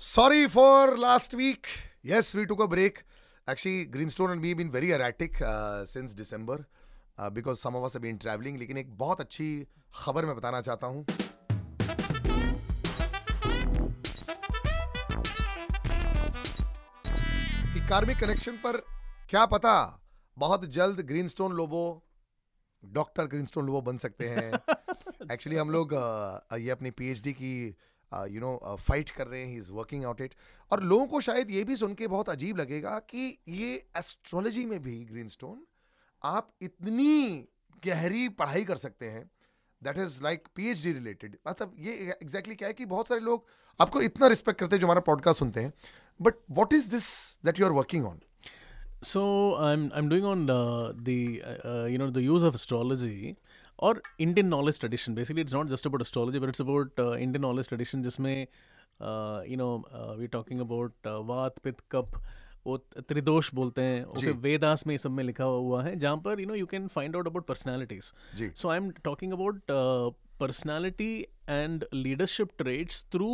Sorry for last week yes we took a break actually Greenstone and be been very erratic since December because some of us been लेकिन एक बहुत अच्छी खबर मैं बताना चाहता हूँ। कार्मिक कनेक्शन पर क्या पता बहुत जल्द Greenstone Lobo doctor Greenstone Lobo बन सकते हैं। एक्चुअली हम लोग uh, ये अपनी पीएचडी की यू नो फाइट कर रहे हैं he is working out it और लोगों को शायद ये भी सुन के बहुत अजीब लगेगा कि ये एस्ट्रोलॉजी में भी ग्रीन स्टोन आप इतनी गहरी पढ़ाई कर सकते हैं। That is like PhD related मतलब ये एग्जैक्टली exactly क्या है कि बहुत सारे लोग आपको इतना रिस्पेक्ट करते हैं जो हमारा पॉडकास्ट सुनते हैं। But what is this that you are working on So I'm I'm doing on uh, the uh, you know the use of और Indian knowledge tradition basically it's not just about astrology but it's about Indian knowledge tradition जिसमें you know we talking about vata pitta kapha वो त्रिदोष बोलते हैं। Okay Vedas में ये सब में लिखा हुआ है जहाँ पर you know you can find out about personalities so I am talking about personality and leadership traits through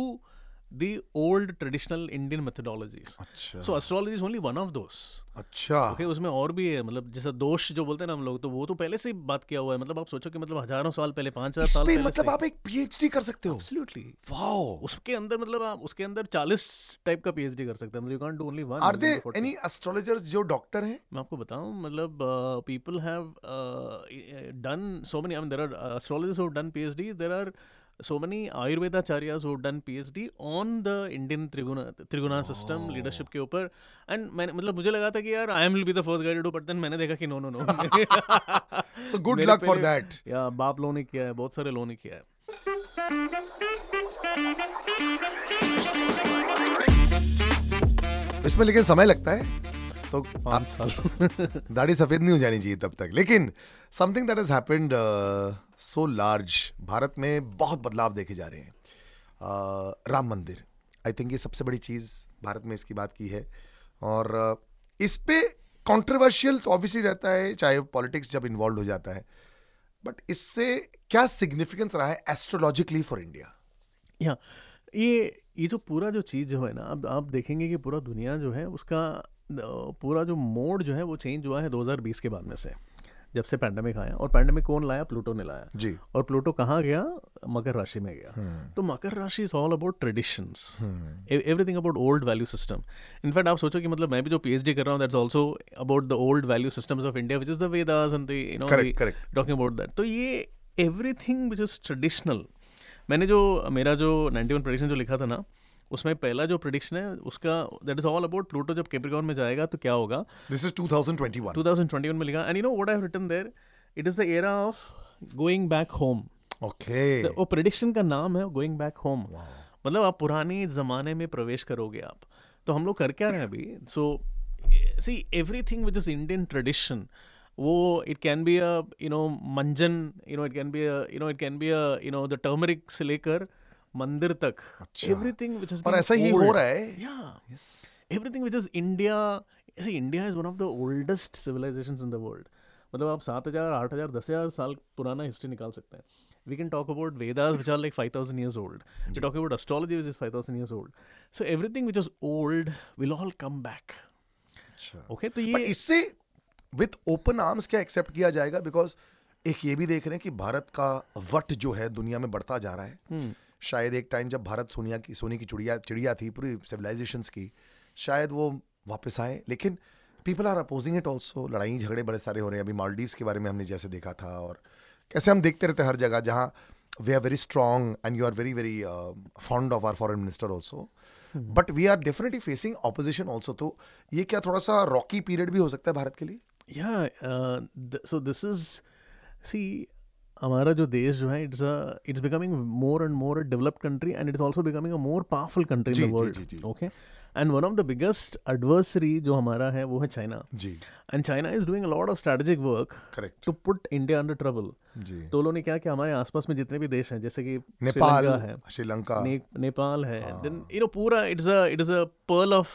the old traditional Indian methodologies. अच्छा। So astrology is only one of those. अच्छा। Okay, उसमें और भी है मतलब जैसा दोष जो बोलते हैं ना हम लोग तो वो तो पहले से ही बात किया हुआ है। मतलब आप सोचो कि मतलब हज़ारों साल पहले पाँच हज़ार साल पहले मतलब आप एक पीएचडी कर सकते हो। एब्सोल्युटली वाओ उसके अंदर मतलब आप उसके अंदर 40 टाइप का पीएचडी कर सकते हैं। You can't do only one are they any astrologers जो डॉक्टर हैं? मैं आपको बताऊँ मतलब people have done so many I mean there are astrologers who have done PhD there are so many ayurvedacharyas who done phd on the indian triguna triguna system leadership के ऊपर. And मैंने मतलब मुझे लगा था कि यार I am will be the first guide to but then मैंने देखा कि no no no so good luck for that या बाप लोगों ने किया है बहुत सारे लोगों ने किया है. इसमें लेकिन समय लगता है। तो पाँच साल। दाढ़ी सफ़ेद नहीं हो जानी चाहिए तब तक। लेकिन something that has happened so large Bharat में बहुत बदलाव देखे जा रहे हैं। Uh, राम मंदिर। आई थिंक ये सबसे बड़ी चीज़ भारत में इसकी बात की है। और uh, इस पे कंट्रोवर्शियल तो ऑब्वियसली रहता है चाहे पॉलिटिक्स जब इन्वॉल्व हो जाता है। बट इससे क्या सिग्निफिकेंस रहा है एस्ट्रोलॉजिकली फॉर इंडिया या ये ये जो पूरा जो चीज़ जो है ना अब आप देखेंगे कि पूरा दुनिया जो है उसका पूरा जो मोड जो है वो चेंज हुआ है 2020 के बाद में से जब से पैंडमिक आया। और पैंडमिक कौन लाया? प्लूटो ने लाया। जी। और प्लूटो कहाँ गया? मकर राशि में गया। तो Makar Rashi is all about traditions everything about old value system in fact आप सोचो कि मतलब मैं भी जो पीएचडी कर रहा हूँ that's also about the old value systems of India which is the Vedas and the you know. Talking about that तो ये एवरीथिंग विच इज़ ट्रेडिशनल मैंने जो मेरा जो 91 प्रेडिक्शन जो लिखा था ना उसमें पहला जो प्रिडिक्शन है उसका that is all about Pluto जब कैप्रिकॉन में जाएगा तो क्या होगा? दिस इज़ 2021 2021 में लिखा। And you know what I have written there it is the era of going back home okay वो प्रिडिक्शन का नाम है गोइंग बैक होम मतलब आप पुराने ज़माने में प्रवेश करोगे आप। तो हम लोग कर क्या रहे हैं अभी? So see everything which is Indian tradition वो it can be a you know manjan you know it can be a you know it can be a you know the turmeric से लेकर मंदिर तक। अच्छा। एवरीथिंग विच इज़ और ऐसा ही हो रहा है? या yes everything which is India. See, India is one of the oldest civilizations in the world. मतलब आप सात हज़ार आठ हज़ार दस हज़ार साल पुराना हिस्ट्री निकाल सकते हैं। We can talk about Vedas which are like five thousand years old we talk about astrology which is five thousand years old so everything which is old will all come back अच्छा। Okay तो ये इससे with open arms क्या accept किया जाएगा? Because एक ये भी देख रहे हैं कि भारत का वट जो है दुनिया में बढ़ता जा रहा है। हम्म, शायद एक टाइम जब भारत सोनिया की सोने की चिड़िया चिड़िया थी पूरी सिविलाइजेशन की शायद वो वापस आए। लेकिन people are opposing it also लड़ाई झगड़े बड़े सारे हो रहे हैं। अभी मालदीव्स के बारे में हमने जैसे देखा था और कैसे हम देखते रहते हर जगह जहाँ we are very strong and you are very very fond of our foreign minister also but we are definitely facing opposition also तो ये क्या थोड़ा सा रॉकी पीरियड भी हो सकता है भारत के लिए? या सो दिस इज़ सी हमारा जो देश जो है it's it's becoming more and more developed country and it's also becoming a more powerful country in the world. Okay and one of the biggest adversary जो हमारा है वो है China ji. And China is doing a lot of strategic work correct to put India under trouble तो उन्होंने क्या कि हमारे आसपास में जितने भी देश हैं जैसे कि नेपाल है श्रीलंका। ने, नेपाल है देन यू नो पूरा it's a it is a pearl of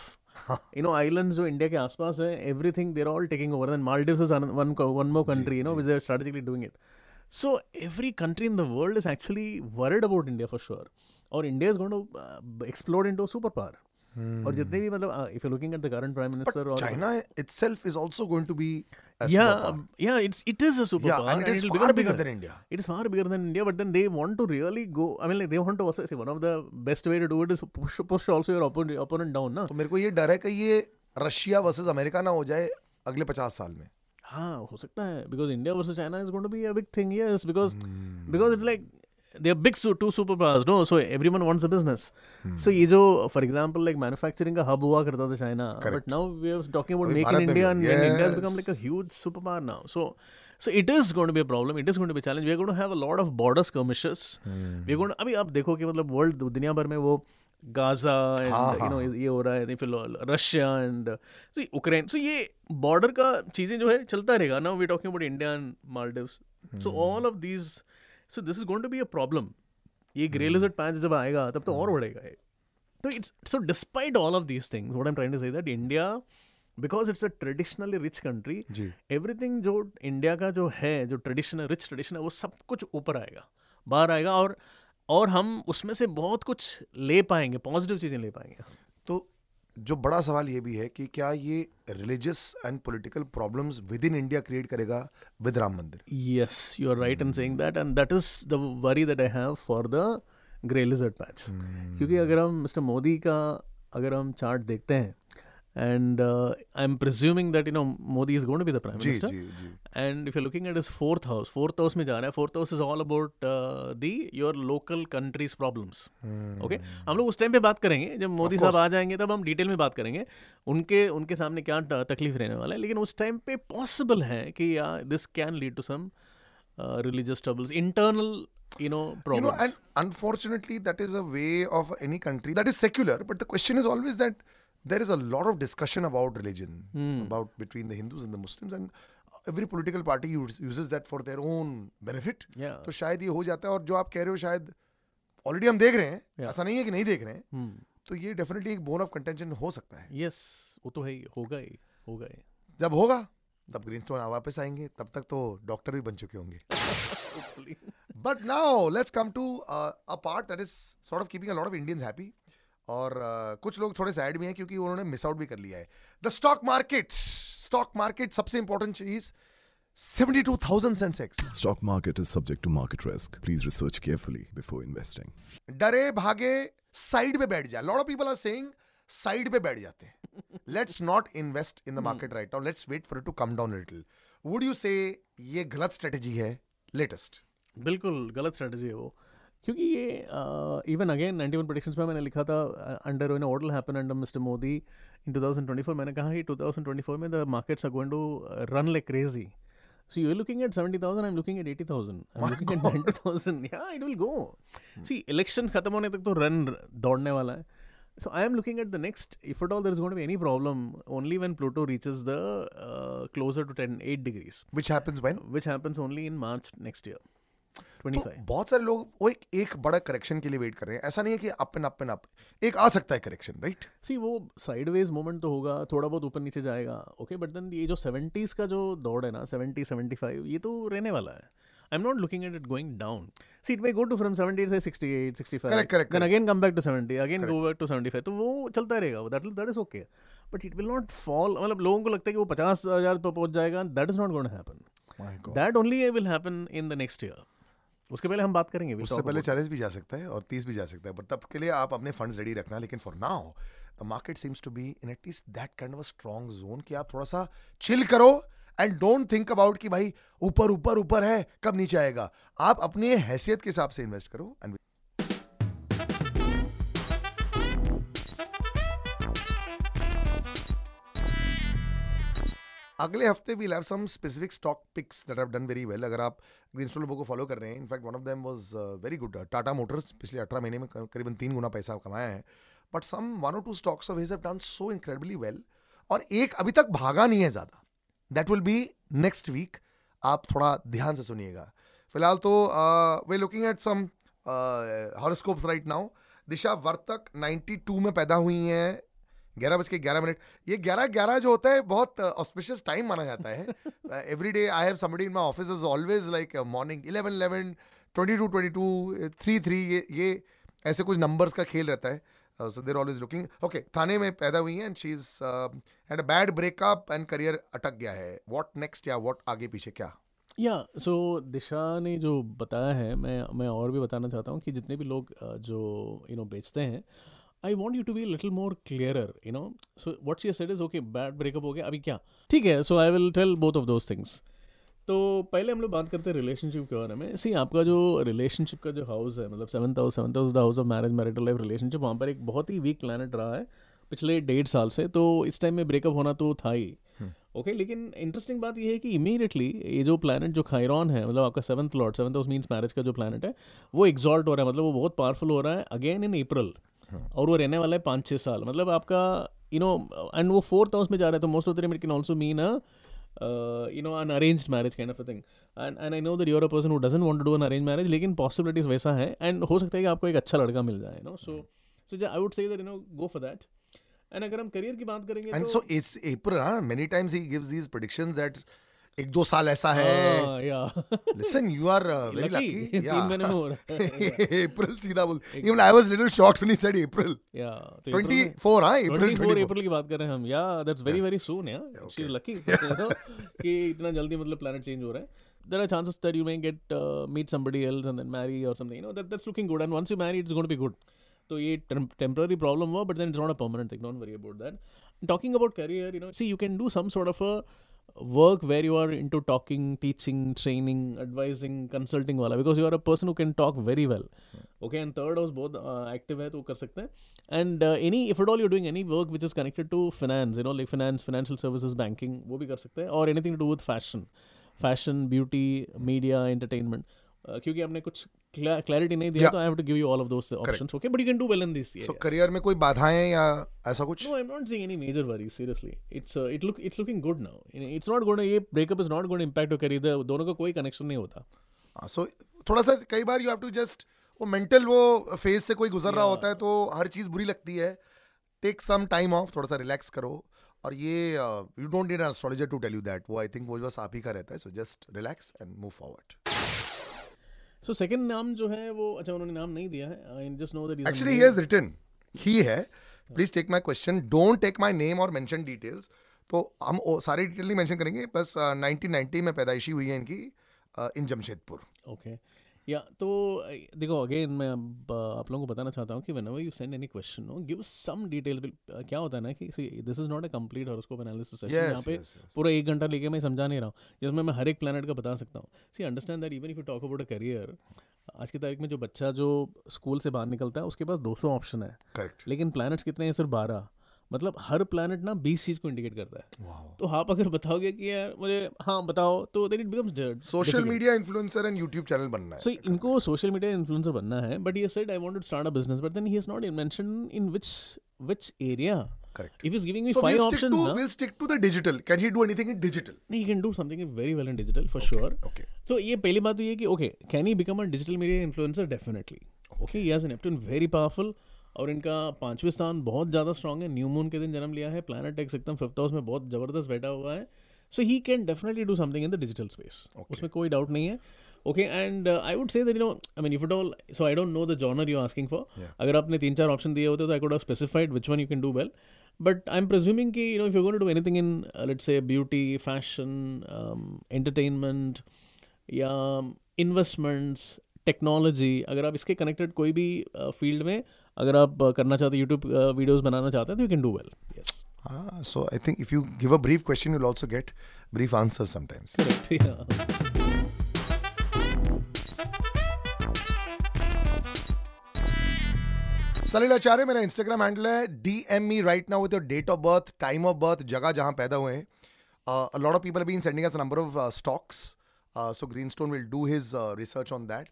you know islands जो इंडिया के आसपास है everything there all taking over then Maldives is one one more country you know which are strategically doing it So every country in the world is actually worried about India for sure. और India is going to explore into super power और जितने भी मतलब if you looking at the current prime minister और China itself is also going to be a yeah superpower. um, yeah it's it is a super Yeah, power and it is it'll far become bigger than India. it is far bigger than India, but then they want to really go. I mean, like they want to also say one of the best way to do it is push push also your opponent opponent down, na. तो मेरे को ये डर है कि ये Russia versus America ना हो जाए अगले पचास साल में हाँ हो सकता है because India versus China is got be a thing yes because because it's like they are big two super powers no so every one wants a business so ये जो फॉर एग्ज़ाम्पल लाइक मैनुफैक्चरिंग का hub हुआ करता था China but now we are talking about make in India India become like a super power now so so it is got be a problem it is got be challenge we got have a lot of borders commissions we got अभी आप देखो कि मतलब world दुनिया भर में वो Gaza and you no ये हो रहा है फिर रशिया एंड यूक्रेन सो ये बॉर्डर का चीज़ें जो है चलता रहेगा ना we talking about India and Maldives so all of these so this is going to be a problem ये ग्रे लिजर्ड पैंच जब आएगा तब तो और बढ़ेगा ये। तो it's so despite all of these things what I am trying to say that India because it's a traditionally rich country everything जो इंडिया का जो है जो ट्रेडिशन है रिच ट्रेडिशन है वो सब कुछ ऊपर आएगा बाहर आएगा और और हम उसमें से बहुत कुछ ले पाएँगे पॉजिटिव चीज़ें ले पाएँगे। तो जो बड़ा सवाल ये भी है कि क्या ये religious and political problems within India India create करेगा with Ram Mandir Yes, you are right in saying that, and that is the worry that I have for the grey lizard patch. क्योंकि अगर हम mister Modi का अगर हम chart देखते हैं and I am presuming that you know Modi is going to be the prime ji minister जी जी. And if you looking at is fourth house fourth house में जा रहा है fourth house is all about the your local countries problems okay हम लोग उस time पे बात करेंगे जब मोदी साहब आ जाएँगे तब हम डिटेल में बात करेंगे। उनके उनके सामने क्या तकलीफ़ रहने वाला है। लेकिन उस टाइम पे पॉसिबल है कि this can lead to some religious troubles internal you know You know, and unfortunately, that is a way of any country that is secular. But the question is always that there is a lot of discussion about religion, about between the Hindus and the Muslims, and every political party use, uses that for their own benefit. Yeah. तो शायद ये हो जाता है और जो आप कह रहे हो शायद ऑलरेडी हम देख रहे हैं Yeah. ऐसा नहीं है कि नहीं देख रहे हैं Hmm. तो ये डेफिनेटली एक बोन ऑफ़ कंटेंशन हो सकता है यस वो तो है ही होगा ही होगा ही जब होगा तब ग्रीन स्टोन वापस आएँगे तब तक तो डॉक्टर भी बन चुके होंगे now let's come to uh, a part that is sort of keeping a lot of Indians happy. और uh, कुछ लोग थोड़े सैड भी हैं क्योंकि उन्होंने मिस आउट भी कर लिया है। The stock market stock market सबसे इंपॉर्टेंट चीज़ 72,000 Sensex Stock market is subject to market risk. Please research carefully before investing. डरे भागे साइड पे बैठ जाए lot of people are saying side पे बैठ जाते हैं। Let's not invest in the market right now let's wait for it to come down little would you say ये गलत स्ट्रेटजी है? लेटेस्ट बिल्कुल गलत स्ट्रेटजी है वो। क्योंकि ये even again ninety one production में मैंने लिखा था under one order happen under Mr Modi in two thousand twenty four मैंने कहा कि टू थाउज़ेंड ट्वेंटी फोर में the markets are going to run like crazy see you looking at seventy thousand I am looking at eighty thousand I am thousand या it will go see election खत्म होने तक तो run दौड़ने वाला है so I am looking at the next if at all there is got any problem only when Pluto reaches the closer to ten eight degrees which happens when which happens only in March next year तो बहुत सारे लोग वो एक एक बड़ा correction के लिए वेट कर रहे हैं। ऐसा नहीं है कि up and up and up एक आ सकता है करेक्शन राइट सी वो साइडवेज मोमेंट तो होगा थोड़ा बहुत ऊपर नीचे जाएगा ओके बट देन ये जो सेवेंटीज का जो दौड़ है ना सेवेंटी सेवेंटी फाइव ये तो रहने वाला है। I am not looking at it going down see it may go to from seventy से sixty eight sixty five then again come back to seventy again go back to seventy five तो वो चलता रहेगा that that is okay but it will not fall मतलब लोगों को लगता है कि वो पचास हज़ार पर पहुँच जाएगा that is not going happen that only will happen in the next year उसके पहले हम बात करेंगे उससे पहले चालीस भी जा सकता है और तीस भी जा सकता है बट तब के लिए आप अपने फंड्स रेडी रखना लेकिन for now the market seems to be in at least that kind of strong zone कि आप थोड़ा सा चिल करो एंड डोंट थिंक अबाउट कि भाई ऊपर ऊपर ऊपर है कब नीचे आएगा। आप अपनी हैसियत के हिसाब से इन्वेस्ट करो एंड अगले हफ़्ते we have some specific stock picks that have done very well अगर आप ग्रीन स्टोन लोगों को फॉलो कर रहे हैं in fact one of them was very good Tata Motors पिछले 18 महीने में करीबन तीन गुना पैसा कमाया है। बट सम वन और two stocks of his have done so incredibly well और एक अभी तक भागा नहीं है ज़्यादा। That will be next week आप थोड़ा ध्यान से सुनिएगा। फ़िलहाल तो we looking at some horoscopes right now Disha Vartak 92 में पैदा हुई हैं। ग्यारह बज के ग्यारह मिनट। ये ग्यारह ग्यारह जो होता है बहुत ऑस्पिशियस टाइम माना जाता है। Every day I have somebody in my office is always like morning eleven eleven twenty two twenty two three three ये ये ऐसे कुछ नंबर्स का खेल रहता है। So there always looking okay Thane में पैदा हुई हैं and she is had a bad breakup and career अटक गया है। व्हाट नेक्स्ट या व्हाट आगे पीछे क्या? या सो दिशा ने जो बताया है मैं मैं और भी बताना चाहता हूँ कि जितने भी लोग जो यू नो बेचते हैं I want you to be little more clearer you know so what she said is okay bad breakup हो गया अभी क्या? ठीक है so I will tell both of those things तो पहले हम लोग बात करते हैं रिलेशनशिप के बारे में। सी आपका जो रिलेशनशिप का जो हाउस है मतलब seven house seven house the house of marriage marital life relationship वहाँ पर एक बहुत ही वीक प्लानट रहा है पिछले डेढ़ साल से तो इस टाइम में ब्रेकअप होना तो था ही। ओके okay, लेकिन इंटरेस्टिंग बात यह है कि इमीडिएटली ये जो प्लानट जो खायरॉन है मतलब आपका seventh lord seventh house means marriage का जो प्लानट है वो एग्जॉल्ट हो रहा है मतलब वो बहुत पावरफुल हो रहा है अगेन इन अप्रैल और वो रहने वाला है पाँच छः साल। मतलब आपका यू नो एंड वो फोर्थ हाउस में जा रहा है तो most of the it can also mean a you know an arranged marriage kind of a thing and and I know that you're a person who doesn't want to do an arrange marriage लेकिन possibilities वैसा है and हो सकता है कि आपको एक अच्छा लड़का मिल जाए no so so I would say that you know go for that and अगर हम करियर की बात करेंगे एंड तो so it's April many times he gives these predictions that एक दो साल ऐसा है हाँ, listen you are very Lucky. Lucky तीन महीने में हो रहा है अप्रैल सीधा बोल even I was little shocked when he said April या तो April में- 24 हाँ अप्रैल 24 24 अप्रैल की बात कर रहे हैं हम या दैट्स वेरी वेरी सून या शी इज़ लकी कि इतना जल्दी मतलब प्लैनेट चेंज हो रहा है there are chances that you may get uh, meet somebody else and then marry or something you know that that's looking good and once you marry it's going to be good तो ये temporary problem हुआ but then it's not a permanent thing don't worry about that talking about career you know see you can do some sort of a work where you are into talking teaching training advising consulting वाला because you are a person who can talk very well okay and third house बहुत uh, active है तो कर सकते हैं and uh, any if at all you're doing any work which is connected to finance you know like finance financial services banking वो भी कर सकते हैं or anything to do with fashion fashion beauty media entertainment uh, क्योंकि आपने कुछ clarity नहीं दिया तो I have to give you all of those options okay but you can do well in this so career में कोई बाधाएँ या ऐसा कुछ? I'm not seeing any major worries. Seriously, it's uh, it look it's looking good now. It's not going to ये not going to impact your career. The- दोनों का कोई connection नहीं होता. सो थोड़ा सा कई बार यू हैव टू जस्ट वो मेंटल वो फ़ेज़ से कोई गुजर रहा होता है तो हर चीज़ बुरी लगती है. टेक सम टाइम ऑफ़ थोड़ा सा रिलैक्स करो. और ये you don't need an astrologer to tell you that वो आई थिंक वो बस आप ही का रहता है. So just relax and move forward So second नाम जो है वो अच्छा उन्होंने नाम नहीं दिया है. I just know that actually he has written he. है please take my question don't take my name और मेंशन डिटेल्स तो हम सारे डिटेल नहीं मेंशन करेंगे बस uh, 1990 में पैदाइशी हुई है इनकी इन जमशेदपुर ओके Okay. या तो देखो अगेन मैं आप लोगों को बताना चाहता हूँ कि whenever you send any question no give detail uh, क्या होता है ना कि this is not a complete horoscope analysis session यहाँ पे पूरा एक घंटा लेके मैं समझा नहीं रहा हूँ। जिसमें मैं हर एक प्लानट का बता सकता हूँ। See understand that even if you talk about a career आज की तारीख में जो बच्चा जो स्कूल से बाहर निकलता है उसके पास 200 ऑप्शन है। करेक्ट लेकिन प्लैनेट्स कितने हैं? सिर्फ़ बारह। मतलब हर प्लैनेट ना बीस चीज़ को इंडिकेट करता है। तो आप अगर बताओगे कि यार मुझे हाँ बताओ तो then it becomes social media influencer and YouTube channel बनना है। सो इनको सोशल मीडिया इन्फ्लुएंसर बनना है बट ये said I want to start a business but then he is not mention in which which area correct if is giving me So five we'll options to ना we'll stick to the digital. Can he do anything in digital? He can do something very well in digital for sure Okay. तो ये पहली बात तो ये कि okay can he become a digital media influencer definitely okay he has Neptune very powerful और इनका पाँचवें स्थान बहुत ज़्यादा स्ट्रांग है। न्यू मून के दिन जन्म लिया है। प्लानट एक्स एकदम फिफ्थ हाउस में बहुत ज़बरदस्त बैठा हुआ है। So he can definitely do something in the digital space उसमें कोई डाउट नहीं है। Okay and I would say that you know I mean if it all so I don't know the genre you asking for अगर आपने तीन चार option दिए होते तो I could have specified which one you can do well but I am ki, you you know going to do anything in uh, let's say beauty fashion um, entertainment या investments technology अगर आप इसके connected कोई भी field में अगर आप करना चाहते यूट्यूब वीडियोज़ बनाना चाहते हैं तो you can do well so I think if you give a brief question you also get brief answer sometimes Salil Acharya मेरा इंस्टाग्राम हैंडल है D M E right now with date of birth time of birth जगह जहाँ पैदा हुए हैं। Lot of people been sending us number of stocks so green stone will do his research on that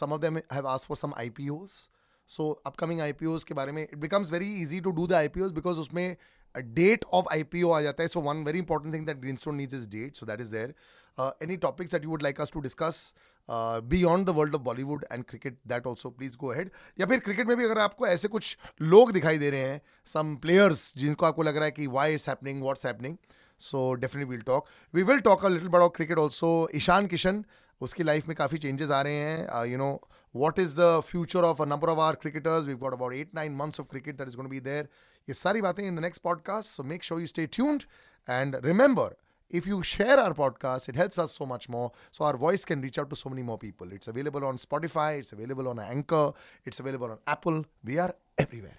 some of them have ask for some I P Os so upcoming I P Os के बारे में it becomes very easy to do the I P Os because उसमें date of I P O आ जाता है। So one very important thing that green stone needs is date so that is there any topics that you would like us to discuss be beyond the world of Bollywood and cricket that also please go ahead या फिर cricket में भी अगर आपको ऐसे कुछ लोग दिखाई दे रहे हैं सम प्लेयर्स जिनको आपको लग रहा है कि why is happening what's happening so definite will talk we will talk a little bit of cricket also Ishan Kishan, उसकी लाइफ में काफ़ी चेंजेस आ रहे हैं। uh, you know what is the future of a number of our cricketers. We've got about eight, nine months of cricket that is going to be there. Ye sari baatein in the next podcast. So make sure you stay tuned. And remember, if you share our podcast, it helps us so much more. So our voice can reach out to so many more people. It's available on Spotify, it's available on Anchor, it's available on Apple. We are everywhere.